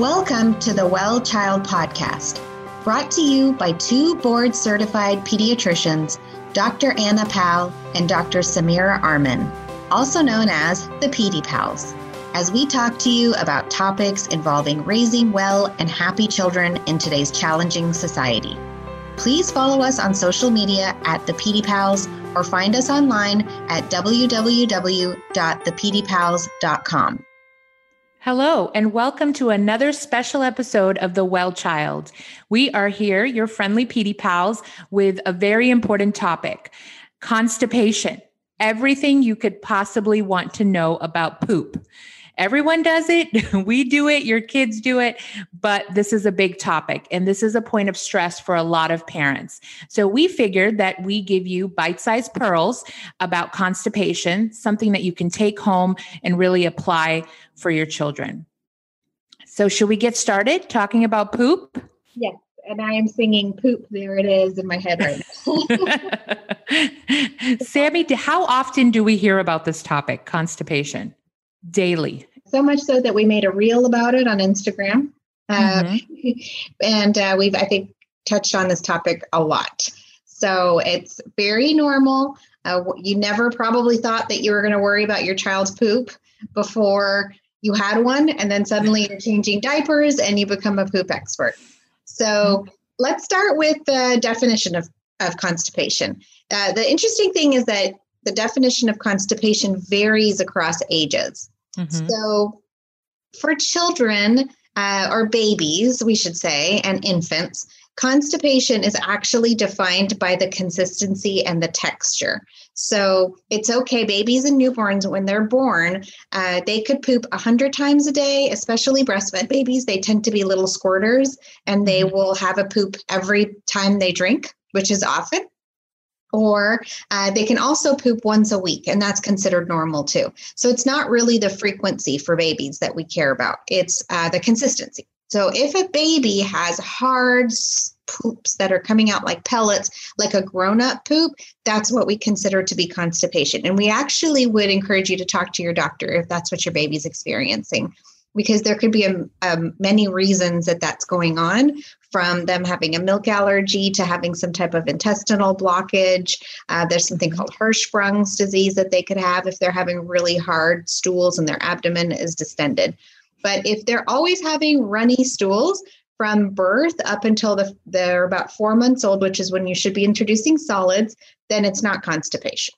Welcome to the Well Child Podcast, brought to you by two board certified pediatricians, Dr. Anna Powell and Dr. Samira Arman, also known as the Pedipals, as we talk to you about topics involving raising well and happy children in today's challenging society. Please follow us on social media at the Pedipals or find us online at www.thepedipals.com. Hello, and welcome to another special episode of The Well Child. We are here, your friendly Pedipals, with a very important topic constipation. Everything you could possibly want to know about poop. Everyone does it. We do it. Your kids do it. But this is a big topic. And this is a point of stress for a lot of parents. So we figured that we give you bite sized pearls about constipation, something that you can take home and really apply for your children. So, should we get started talking about poop? Yes. And I am singing poop. There it is in my head right now. Sammy, how often do we hear about this topic, constipation? Daily. So much so that we made a reel about it on Instagram. Uh, mm-hmm. And uh, we've, I think, touched on this topic a lot. So it's very normal. Uh, you never probably thought that you were going to worry about your child's poop before you had one, and then suddenly you're changing diapers and you become a poop expert. So mm-hmm. let's start with the definition of, of constipation. Uh, the interesting thing is that the definition of constipation varies across ages. Mm-hmm. So for children uh, or babies, we should say, and infants, constipation is actually defined by the consistency and the texture. So it's okay. Babies and newborns, when they're born, uh, they could poop 100 times a day, especially breastfed babies. They tend to be little squirters and they mm-hmm. will have a poop every time they drink, which is often or uh, they can also poop once a week and that's considered normal too. So it's not really the frequency for babies that we care about. It's uh, the consistency. So if a baby has hard poops that are coming out like pellets like a grown-up poop that's what we consider to be constipation. And we actually would encourage you to talk to your doctor if that's what your baby's experiencing because there could be a, many reasons that that's going on from them having a milk allergy to having some type of intestinal blockage. Uh, there's something called Hirschsprung's disease that they could have if they're having really hard stools and their abdomen is distended. But if they're always having runny stools from birth up until the, they're about four months old, which is when you should be introducing solids, then it's not constipation.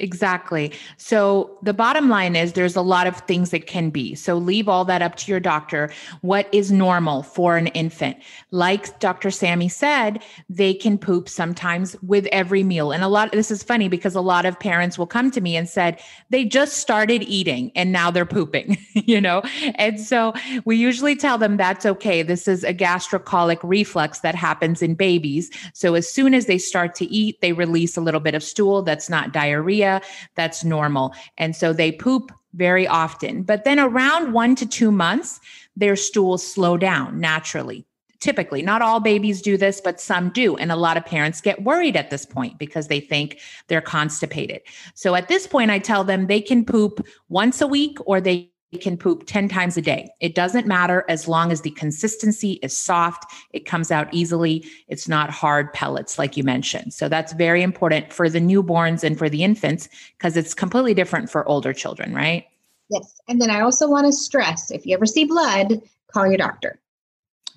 Exactly. So the bottom line is there's a lot of things that can be. So leave all that up to your doctor. What is normal for an infant? Like Dr. Sammy said, they can poop sometimes with every meal. And a lot this is funny because a lot of parents will come to me and said they just started eating and now they're pooping, you know? And so we usually tell them that's okay. This is a gastrocolic reflex that happens in babies. So as soon as they start to eat, they release a little bit of stool that's not diarrhea that's normal. And so they poop very often. But then around one to two months, their stools slow down naturally. Typically, not all babies do this, but some do. And a lot of parents get worried at this point because they think they're constipated. So at this point, I tell them they can poop once a week or they can poop 10 times a day. It doesn't matter as long as the consistency is soft, it comes out easily, it's not hard pellets like you mentioned. So that's very important for the newborns and for the infants because it's completely different for older children, right? Yes. And then I also want to stress if you ever see blood, call your doctor.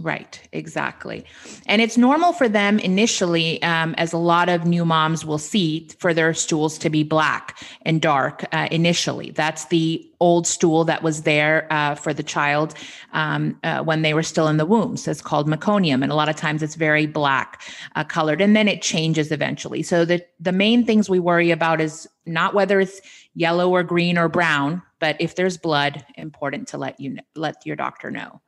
Right, exactly. And it's normal for them initially, um, as a lot of new moms will see, for their stools to be black and dark uh, initially. That's the old stool that was there uh, for the child um, uh, when they were still in the womb. So it's called meconium. And a lot of times it's very black uh, colored. And then it changes eventually. So the, the main things we worry about is not whether it's yellow or green or brown, but if there's blood, important to let you know, let your doctor know.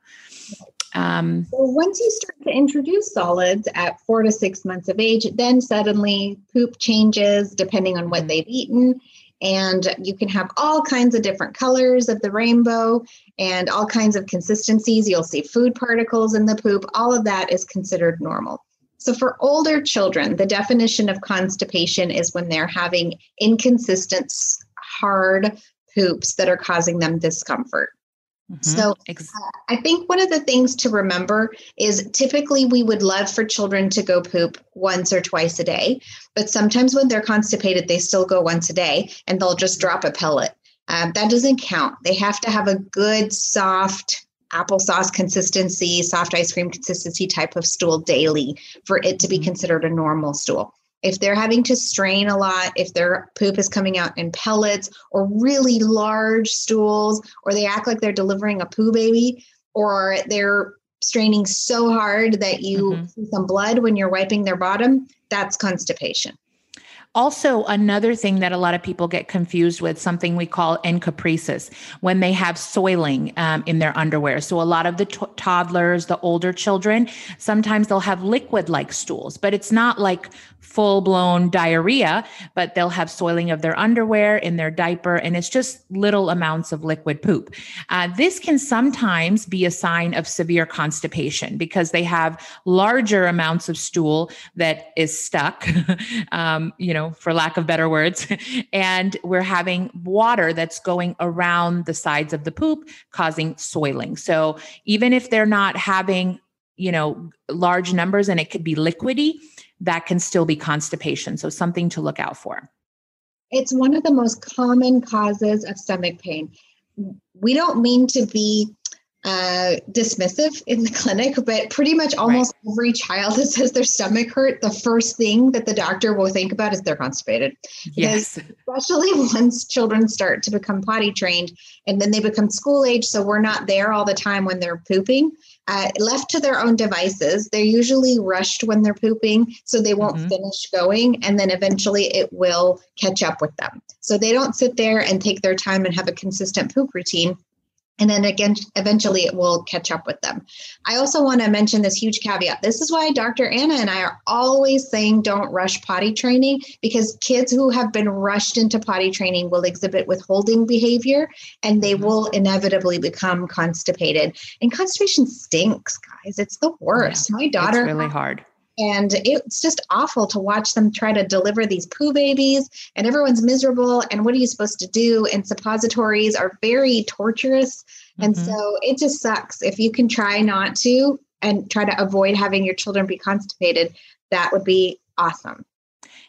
Um, so once you start to introduce solids at four to six months of age, then suddenly poop changes depending on what mm-hmm. they've eaten. And you can have all kinds of different colors of the rainbow and all kinds of consistencies. You'll see food particles in the poop. All of that is considered normal. So, for older children, the definition of constipation is when they're having inconsistent, hard poops that are causing them discomfort. Mm-hmm. So uh, I think one of the things to remember is typically we would love for children to go poop once or twice a day, but sometimes when they're constipated, they still go once a day and they'll just drop a pellet. Um, that doesn't count. They have to have a good, soft applesauce consistency, soft ice cream consistency type of stool daily for it to be mm-hmm. considered a normal stool if they're having to strain a lot, if their poop is coming out in pellets or really large stools, or they act like they're delivering a poo baby, or they're straining so hard that you mm-hmm. see some blood when you're wiping their bottom, that's constipation. Also, another thing that a lot of people get confused with, something we call encopresis, when they have soiling um, in their underwear. So, a lot of the t- toddlers, the older children, sometimes they'll have liquid like stools, but it's not like full blown diarrhea, but they'll have soiling of their underwear in their diaper, and it's just little amounts of liquid poop. Uh, this can sometimes be a sign of severe constipation because they have larger amounts of stool that is stuck, um, you know, for lack of better words. and we're having water that's going around the sides of the poop, causing soiling. So even if they're not having you know large numbers and it could be liquidy that can still be constipation. So, something to look out for. It's one of the most common causes of stomach pain. We don't mean to be uh, dismissive in the clinic, but pretty much almost right. every child that says their stomach hurt, the first thing that the doctor will think about is they're constipated. Yes. especially once children start to become potty trained and then they become school age. So we're not there all the time when they're pooping uh, left to their own devices, they're usually rushed when they're pooping, so they won't mm-hmm. finish going, and then eventually it will catch up with them. So they don't sit there and take their time and have a consistent poop routine and then again eventually it will catch up with them. I also want to mention this huge caveat. This is why dr anna and i are always saying don't rush potty training because kids who have been rushed into potty training will exhibit withholding behavior and they mm-hmm. will inevitably become constipated. And constipation stinks guys. It's the worst. Yeah, my daughter it's really hard and it's just awful to watch them try to deliver these poo babies and everyone's miserable and what are you supposed to do? And suppositories are very torturous. Mm-hmm. and so it just sucks. If you can try not to and try to avoid having your children be constipated that would be awesome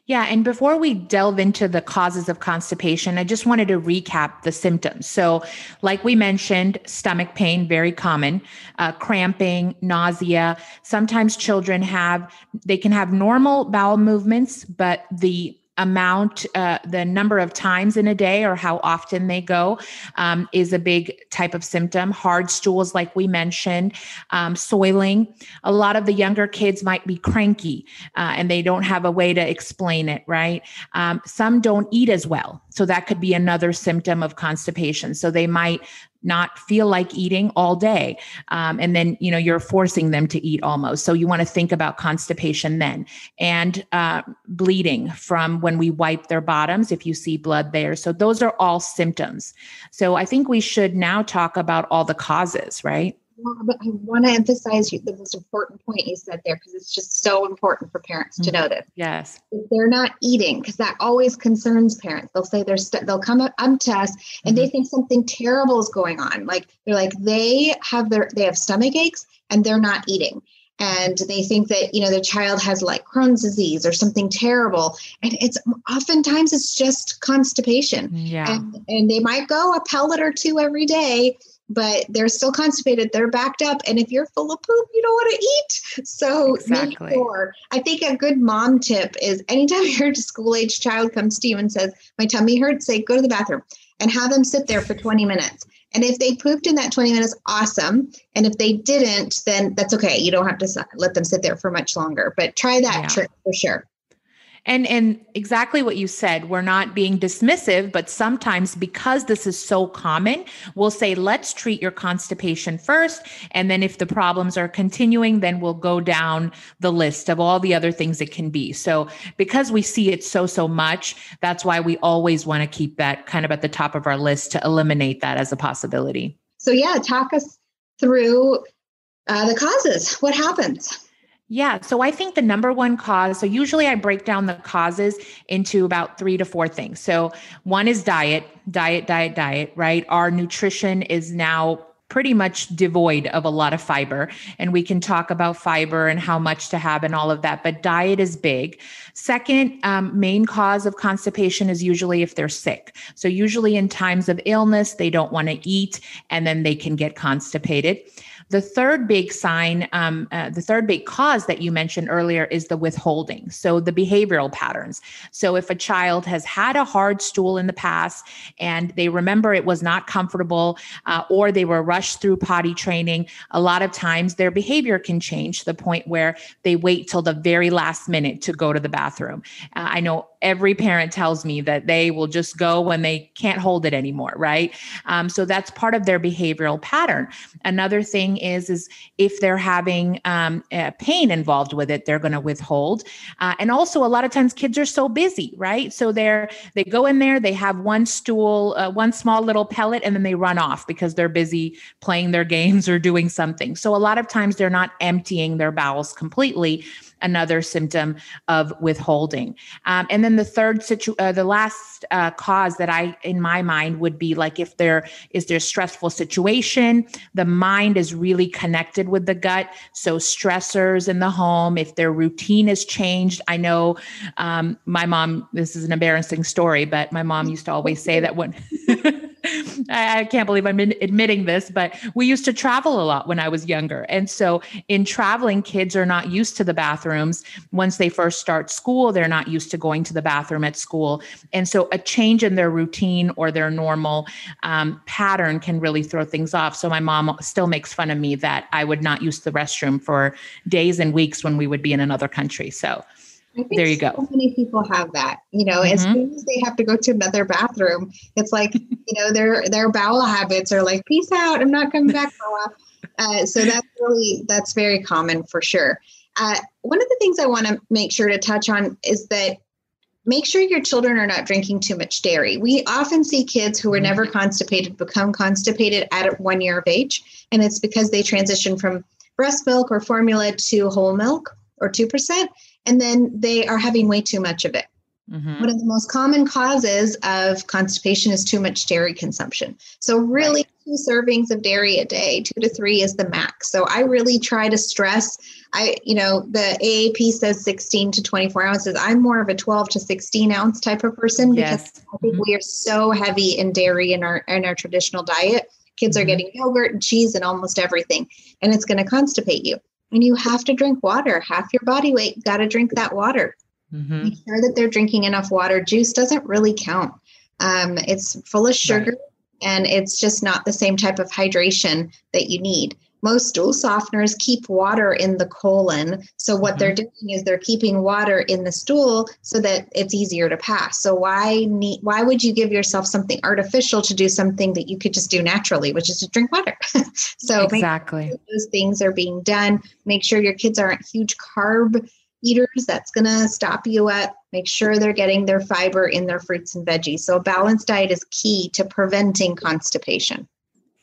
yeah. And before we delve into the causes of constipation, I just wanted to recap the symptoms. So, like we mentioned, stomach pain, very common, uh, cramping, nausea. Sometimes children have, they can have normal bowel movements, but the amount, uh, the number of times in a day or how often they go um, is a big type of symptom. Hard stools, like we mentioned, um, soiling. A lot of the younger kids might be cranky uh, and they don't have a way to explain it, right? Um, some don't eat as well. So that could be another symptom of constipation. So they might not feel like eating all day um, and then you know you're forcing them to eat almost. So you want to think about constipation then. And uh, bleeding from when we wipe their bottoms if you see blood there. So those are all symptoms. So i think we should now talk about all the causes right but I want to emphasize the most important point you said there because it's just so important for parents to mm-hmm. know this. Yes, if they're not eating, because that always concerns parents. They'll say they're st- they'll come up, up to us and mm-hmm. they think something terrible is going on. Like they're like they have their they have stomach aches and they're not eating and they think that you know their child has like crohn's disease or something terrible and it's oftentimes it's just constipation yeah and, and they might go a pellet or two every day but they're still constipated. They're backed up. And if you're full of poop, you don't want to eat. So exactly. sure. I think a good mom tip is anytime your school age child comes to you and says, My tummy hurts, say, go to the bathroom and have them sit there for 20 minutes. And if they pooped in that 20 minutes, awesome. And if they didn't, then that's okay. You don't have to let them sit there for much longer, but try that yeah. trick for sure. And and exactly what you said, we're not being dismissive, but sometimes because this is so common, we'll say let's treat your constipation first and then if the problems are continuing, then we'll go down the list of all the other things it can be. So because we see it so so much, that's why we always want to keep that kind of at the top of our list to eliminate that as a possibility. So yeah, talk us through uh, the causes. What happens? Yeah. So I think the number one cause, so usually I break down the causes into about three to four things. So one is diet, diet, diet, diet, right? Our nutrition is now pretty much devoid of a lot of fiber. And we can talk about fiber and how much to have and all of that. But diet is big. Second, um, main cause of constipation is usually if they're sick. So, usually in times of illness, they don't want to eat and then they can get constipated. The third big sign, um, uh, the third big cause that you mentioned earlier is the withholding. So the behavioral patterns. So if a child has had a hard stool in the past and they remember it was not comfortable uh, or they were rushed through potty training, a lot of times their behavior can change to the point where they wait till the very last minute to go to the bathroom. Uh, I know every parent tells me that they will just go when they can't hold it anymore right um, so that's part of their behavioral pattern another thing is is if they're having um, pain involved with it they're going to withhold. Uh, and also a lot of times kids are so busy right? So they're they go in there they have one stool uh, one small little pellet and then they run off because they're busy playing their games or doing something. So a lot of times they're not emptying their bowels completely another symptom of withholding. Um, and then the third situ, uh, the last uh, cause that I, in my mind, would be like if there is there stressful situation, the mind is really connected with the gut. So stressors in the home, if their routine is changed, I know um, my mom. This is an embarrassing story, but my mom used to always say that when. I, I can't believe I'm admitting this, but we used to travel a lot when I was younger. And so in traveling, kids are not used to the bathrooms. Once they first start school, they're not used to going to the bathroom at school. And so a change in their routine or their normal um, pattern can really throw things off. So my mom still makes fun of me that I would not use the restroom for days and weeks when we would be in another country. So there you so go. many people have that. You know, mm-hmm. as soon as they have to go to another bathroom, it's like you know their their bowel habits are like, "Peace out, I'm not coming back for a while." Uh, so that's really that's very common for sure. Uh, one of the things I want to make sure to touch on is that make sure your children are not drinking too much dairy. We often see kids who were never mm-hmm. constipated become constipated at one year of age, and it's because they transition from breast milk or formula to whole milk or 2% and then they are having way too much of it. Mm-hmm. One of the most common causes of constipation is too much dairy consumption. So, really, right. two servings of dairy a day, two to three is the max. So, I really try to stress. I, you know, the AAP says 16 to 24 ounces. I'm more of a 12 to 16 ounce type of person yes. because I think mm-hmm. we are so heavy in dairy in our in our traditional diet. Kids mm-hmm. are getting yogurt and cheese and almost everything, and it's going to constipate you and you have to drink water. Half your body weight, got to drink that water. Mm-hmm. Make sure that they're drinking enough water. Juice doesn't really count. Um, it's full of sugar right. and it's just not the same type of hydration that you need most stool softeners keep water in the colon. So what mm-hmm. they're doing is they're keeping water in the stool so that it's easier to pass. So why need why would you give yourself something artificial to do something that you could just do naturally, which is to drink water? so exactly sure those things are being done. Make sure your kids aren't huge carb eaters. That's gonna stop you up. Make sure they're getting their fiber in their fruits and veggies. So a balanced diet is key to preventing constipation.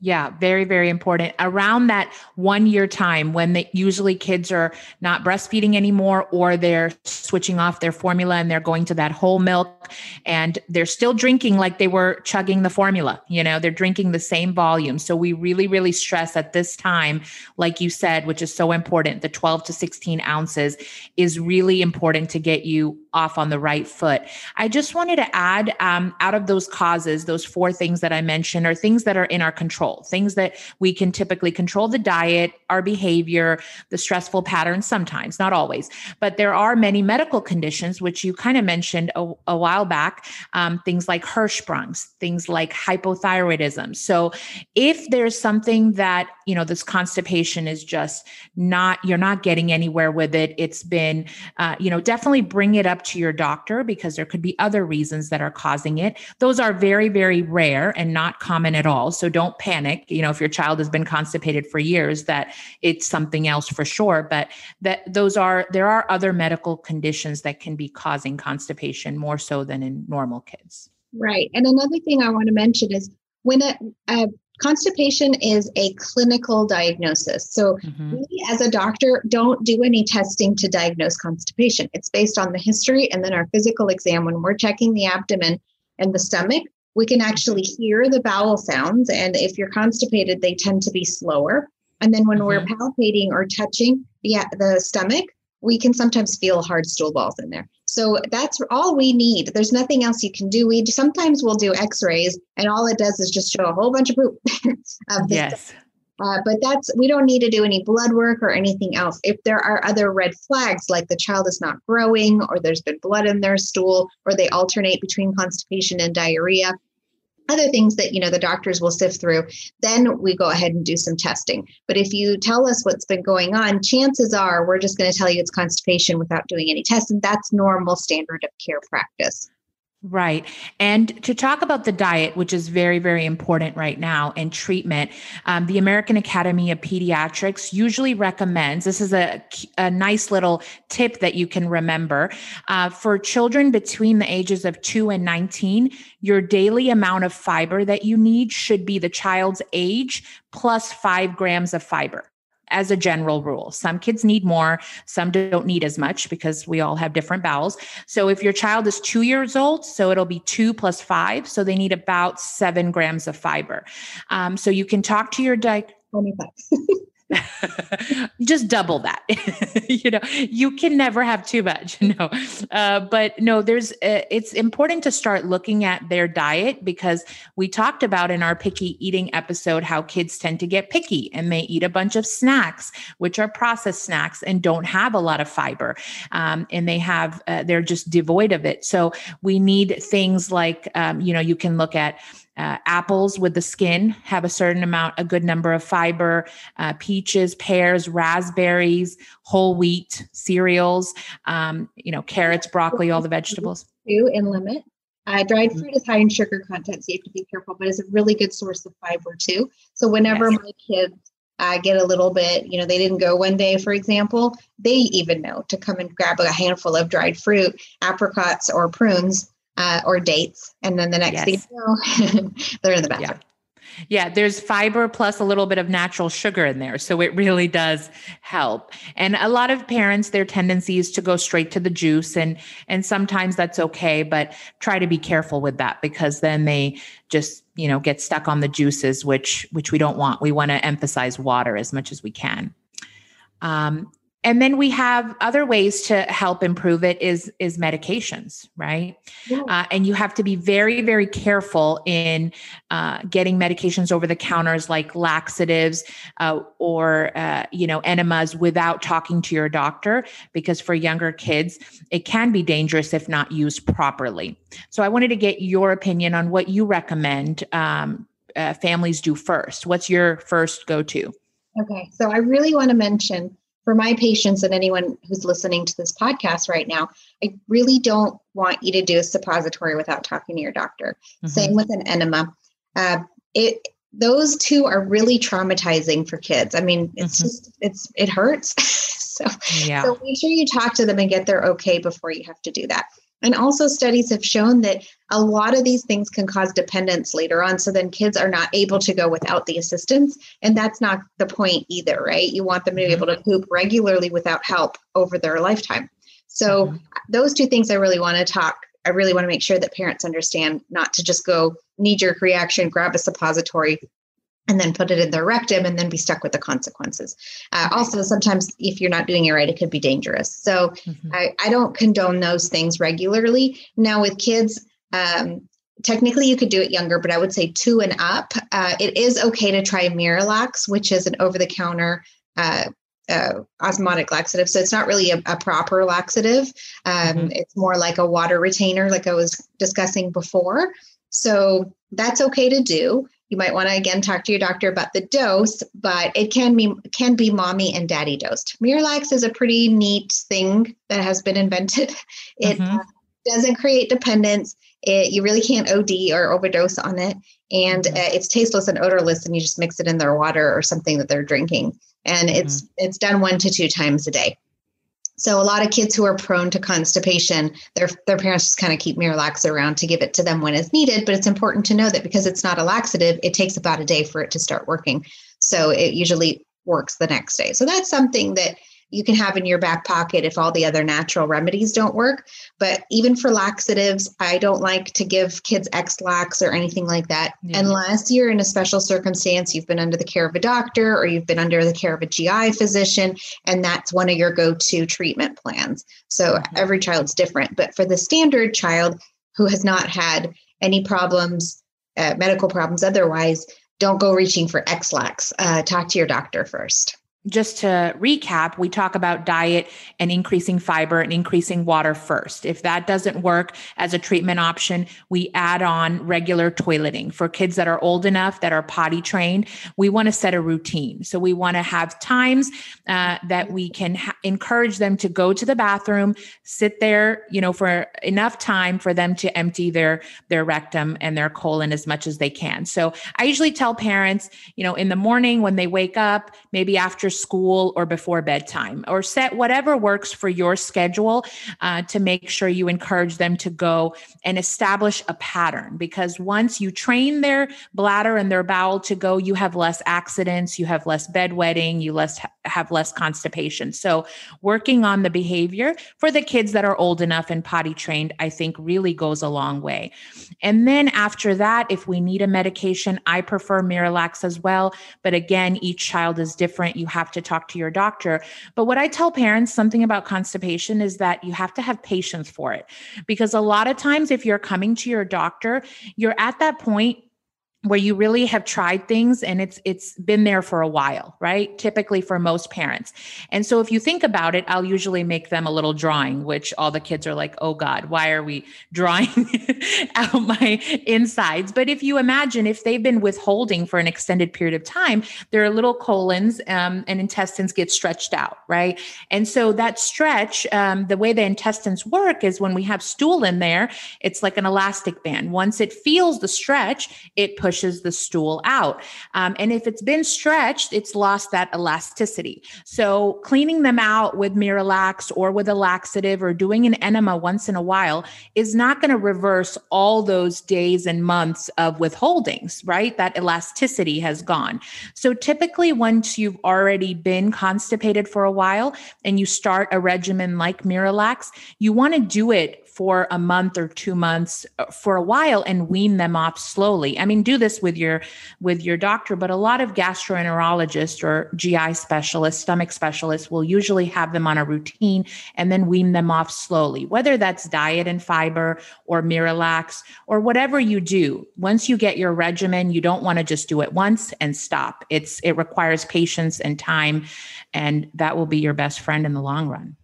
Yeah, very, very important. Around that one year time when they, usually kids are not breastfeeding anymore or they're switching off their formula and they're going to that whole milk and they're still drinking like they were chugging the formula. You know, they're drinking the same volume. So we really, really stress at this time, like you said, which is so important, the 12 to 16 ounces is really important to get you off on the right foot. I just wanted to add um, out of those causes, those four things that I mentioned are things that are in our control, things that we can typically control the diet, our behavior, the stressful patterns, sometimes, not always. But there are many medical conditions, which you kind of mentioned a, a while back, um, things like Hirschsprung's, things like hypothyroidism. So if there's something that, you know, this constipation is just not, you're not getting anywhere with it, it's been, uh, you know, definitely bring it up to your doctor because there could be other reasons that are causing it. Those are very, very rare and not common at all. So don't panic. You know, if your child has been constipated for years, that it's something else for sure. But that those are, there are other medical conditions that can be causing constipation more so than in normal kids. Right. And another thing I want to mention is when a, a constipation is a clinical diagnosis. So, mm-hmm. we as a doctor don't do any testing to diagnose constipation. It's based on the history and then our physical exam when we're checking the abdomen and the stomach. we can actually hear the bowel sounds. And if you're constipated, they tend to be slower. And then when mm-hmm. we're palpating or touching the, the stomach, we can sometimes feel hard stool balls in there. So that's all we need. There's nothing else you can do. We sometimes we'll do X-rays, and all it does is just show a whole bunch of poop. of yes. Uh, but that's we don't need to do any blood work or anything else. If there are other red flags, like the child is not growing, or there's been blood in their stool, or they alternate between constipation and diarrhea, other things that you know the doctors will sift through then we go ahead and do some testing. But if you tell us what's been going on chances are we're just going to tell you it's constipation without doing any tests and that's normal standard of care practice Right. And to talk about the diet, which is very, very important right now, and treatment, um, the American Academy of Pediatrics usually recommends this is a, a nice little tip that you can remember. Uh, for children between the ages of 2 and 19, your daily amount of fiber that you need should be the child's age plus five grams of fiber as a general rule. Some kids need more, some don't need as much because we all have different bowels. So if your child is two years old, so it'll be two plus five. So they need about seven grams of fiber. Um, so you can talk to your diet. just double that. You know you can never have too much no uh, but no there's uh, it's important to start looking at their diet because we talked about in our picky eating episode how kids tend to get picky and they eat a bunch of snacks which are processed snacks and don't have a lot of fiber um, and they have uh, they're just devoid of it. So we need things like um, you know you can look at uh, apples with the skin have a certain amount, a good number of fiber, uh, peaches, pears, raspberries, whole wheat cereals, um, you know, carrots, broccoli, all the vegetables. Two in limit. Uh, dried mm-hmm. fruit is high in sugar content, so you have to be careful, but it's a really good source of fiber too. So whenever yes. my kids uh, get a little bit, you know, they didn't go one day, for example, they even know to come and grab a handful of dried fruit, apricots or prunes, uh, or dates. And then the next yes. thing you know, they're in the bathroom. Yeah. Yeah, there's fiber plus a little bit of natural sugar in there. So it really does help. And a lot of parents, their tendency is to go straight to the juice and and sometimes that's okay, but try to be careful with that because then they just, you know, get stuck on the juices which which we don't want. We want to emphasize water as much as we can. Um, and then we have other ways to help improve it is is medications right? Yeah. uh, and you have to be very very careful in uh, getting medications over the counters like laxatives uh, or uh, you know enemas without talking to your doctor because for younger kids it can be dangerous if not used properly. So i wanted to get your opinion on what you recommend um, uh, families do first. What's your first go-to? Okay so i really want to mention for my patients and anyone who's listening to this podcast right now, I really don't want you to do a suppository without talking to your doctor. Mm-hmm. Same with an enema. Uh, it those two are really traumatizing for kids. I mean, it's mm-hmm. just it's it hurts. so yeah. so make sure you talk to them and get their okay before you have to do that. And also, studies have shown that a lot of these things can cause dependence later on. So then kids are not able to go without the assistance. And that's not the point either, right? You want them to be mm-hmm. able to poop regularly without help over their lifetime. So, mm-hmm. those two things I really want to talk. I really want to make sure that parents understand not to just go knee jerk reaction, grab a suppository, and then put it in their rectum and then be stuck with the consequences. Uh, also, sometimes if you're not doing it right, it could be dangerous. So mm-hmm. I, I, don't condone those things regularly. Now, with kids, um, technically you could do it younger, but I would say two and up. Uh, it is okay to try Miralax, which is an over the counter. Uh, uh, osmotic laxative. So it's not really a, a proper laxative. Um, mm-hmm. It's more like a water retainer, like I was discussing before. So that's okay to do. You might want to again talk to your doctor about the dose, but it can be can be mommy and daddy dosed. Miralax is a pretty neat thing that has been invented. It mm-hmm. doesn't create dependence. It, you really can't OD or overdose on it, and mm-hmm. uh, it's tasteless and odorless. And you just mix it in their water or something that they're drinking, and mm-hmm. it's it's done one to two times a day. So a lot of kids who are prone to constipation, their their parents just kind of keep Miralax around to give it to them when it's needed. But it's important to know that because it's not a laxative, it takes about a day for it to start working. So it usually works the next day. So that's something that you can have in your back pocket if all the other natural remedies don't work. But even for laxatives, I don't like to give kids Ex-Lax or anything like that yeah. unless you're in a special circumstance, you've been under the care of a doctor or you've been under the care of a GI physician, and that's one of your go to treatment plans. So mm-hmm. every child's different. But for the standard child who has not had any problems, uh, medical problems otherwise, don't go reaching for Ex-Lax. Uh, talk to your doctor first just to recap, we talk about diet and increasing fiber and increasing water first. If that doesn't work as a treatment option, we add on regular toileting. For kids that are old enough that are potty trained, we want to set a routine. So we want to have times uh, that we can ha- encourage them to go to the bathroom, sit there, you know, for enough time for them to empty their their rectum and their colon as much as they can. So I usually tell parents, you know, in the morning when they wake up, maybe after school or before bedtime, or set whatever works for your schedule uh, to make sure you encourage them to go and establish a pattern. Because once you train their bladder and their bowel to go, you have less accidents, you have less bedwetting, you less have less constipation. So, working on the behavior for the kids that are old enough and potty trained, I think really goes a long way. And then after that, if we need a medication, I prefer Miralax as well. But again, each child is different. You have have to talk to your doctor. But what I tell parents, something about constipation is that you have to have patience for it. Because a lot of times, if you're coming to your doctor, you're at that point where you really have tried things and it's it's been there for a while right? Typically for most parents. And so if you think about it i'll usually make them a little drawing which all the kids are like oh god why are we drawing out my insides? But if you imagine if they've been withholding for an extended period of time their little colons um, and intestines get stretched out right? And so that stretch um, the way the intestines work is when we have stool in there it's like an elastic band. Once it feels the stretch it pushes pushes the stool out. Um, and if it's been stretched, it's lost that elasticity. So cleaning them out with Miralax or with a laxative or doing an enema once in a while is not going to reverse all those days and months of withholdings, right? That elasticity has gone. So typically, once you've already been constipated for a while and you start a regimen like Miralax, you want to do it for a month or two months uh, for a while and wean them off slowly. I mean, do this with your with your doctor, but a lot of gastroenterologists or GI specialists, stomach specialists will usually have them on a routine and then wean them off slowly, whether that's diet and fiber or Miralax or whatever you do. Once you get your regimen, you don't want to just do it once and stop. It's it requires patience and time and that will be your best friend in the long run.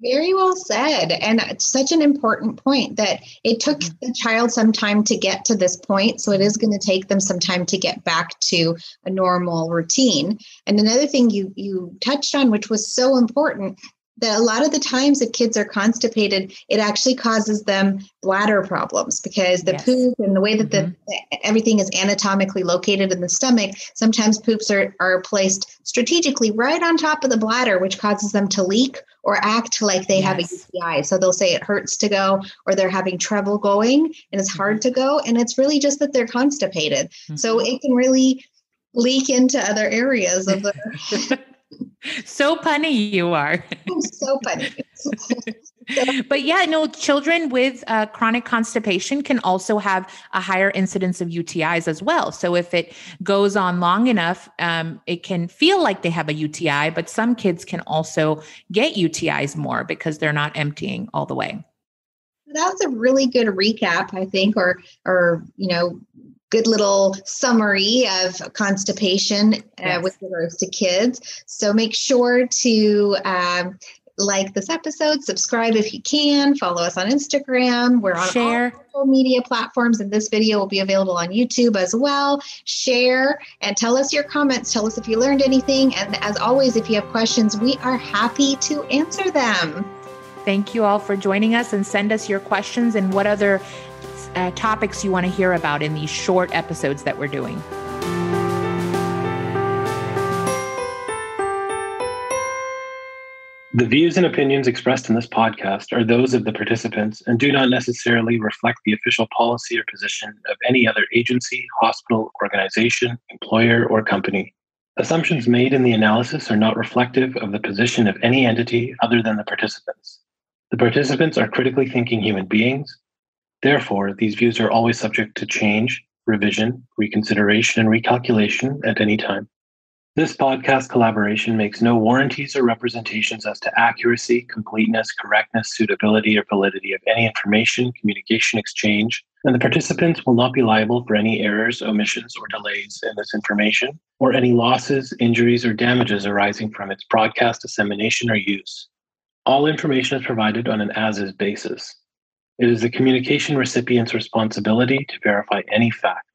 Very well said. And it's such an important point that it took mm-hmm. the child some time to get to this point. So it is going to take them some time to get back to a normal routine. And another thing you you touched on, which was so important, that a lot of the times if kids are constipated it actually causes them bladder problems because the yes. poop and the way that mm-hmm. the everything is anatomically located in the stomach sometimes poops are, are placed strategically right on top of the bladder which causes them to leak or act like they yes. have a UTI so they'll say it hurts to go or they're having trouble going and it's hard mm-hmm. to go and it's really just that they're constipated mm-hmm. so it can really leak into other areas of the so punny you are. so funny. but yeah, no, children with uh, chronic constipation can also have a higher incidence of UTIs as well. So if it goes on long enough, um, it can feel like they have a UTI, but some kids can also get UTIs more because they're not emptying all the way. That was a really good recap, I think, or or you know, good little summary of constipation uh, yes. with regards to kids. So make sure to um, like this episode, subscribe if you can, follow us on Instagram. We're on Share. all social media platforms, and this video will be available on YouTube as well. Share and tell us your comments. Tell us if you learned anything. And as always, if you have questions, we are happy to answer them. Thank you all for joining us and send us your questions and what other uh, topics you want to hear about in these short episodes that we're doing. The views and opinions expressed in this podcast are those of the participants and do not necessarily reflect the official policy or position of any other agency, hospital, organization, employer, or company. Assumptions made in the analysis are not reflective of the position of any entity other than the participants. The participants are critically thinking human beings. Therefore, these views are always subject to change, revision, reconsideration, and recalculation at any time. This podcast collaboration makes no warranties or representations as to accuracy, completeness, correctness, suitability, or validity of any information, communication exchange, and the participants will not be liable for any errors, omissions, or delays in this information, or any losses, injuries, or damages arising from its broadcast, dissemination, or use. All information is provided on an as is basis. It is the communication recipient's responsibility to verify any facts.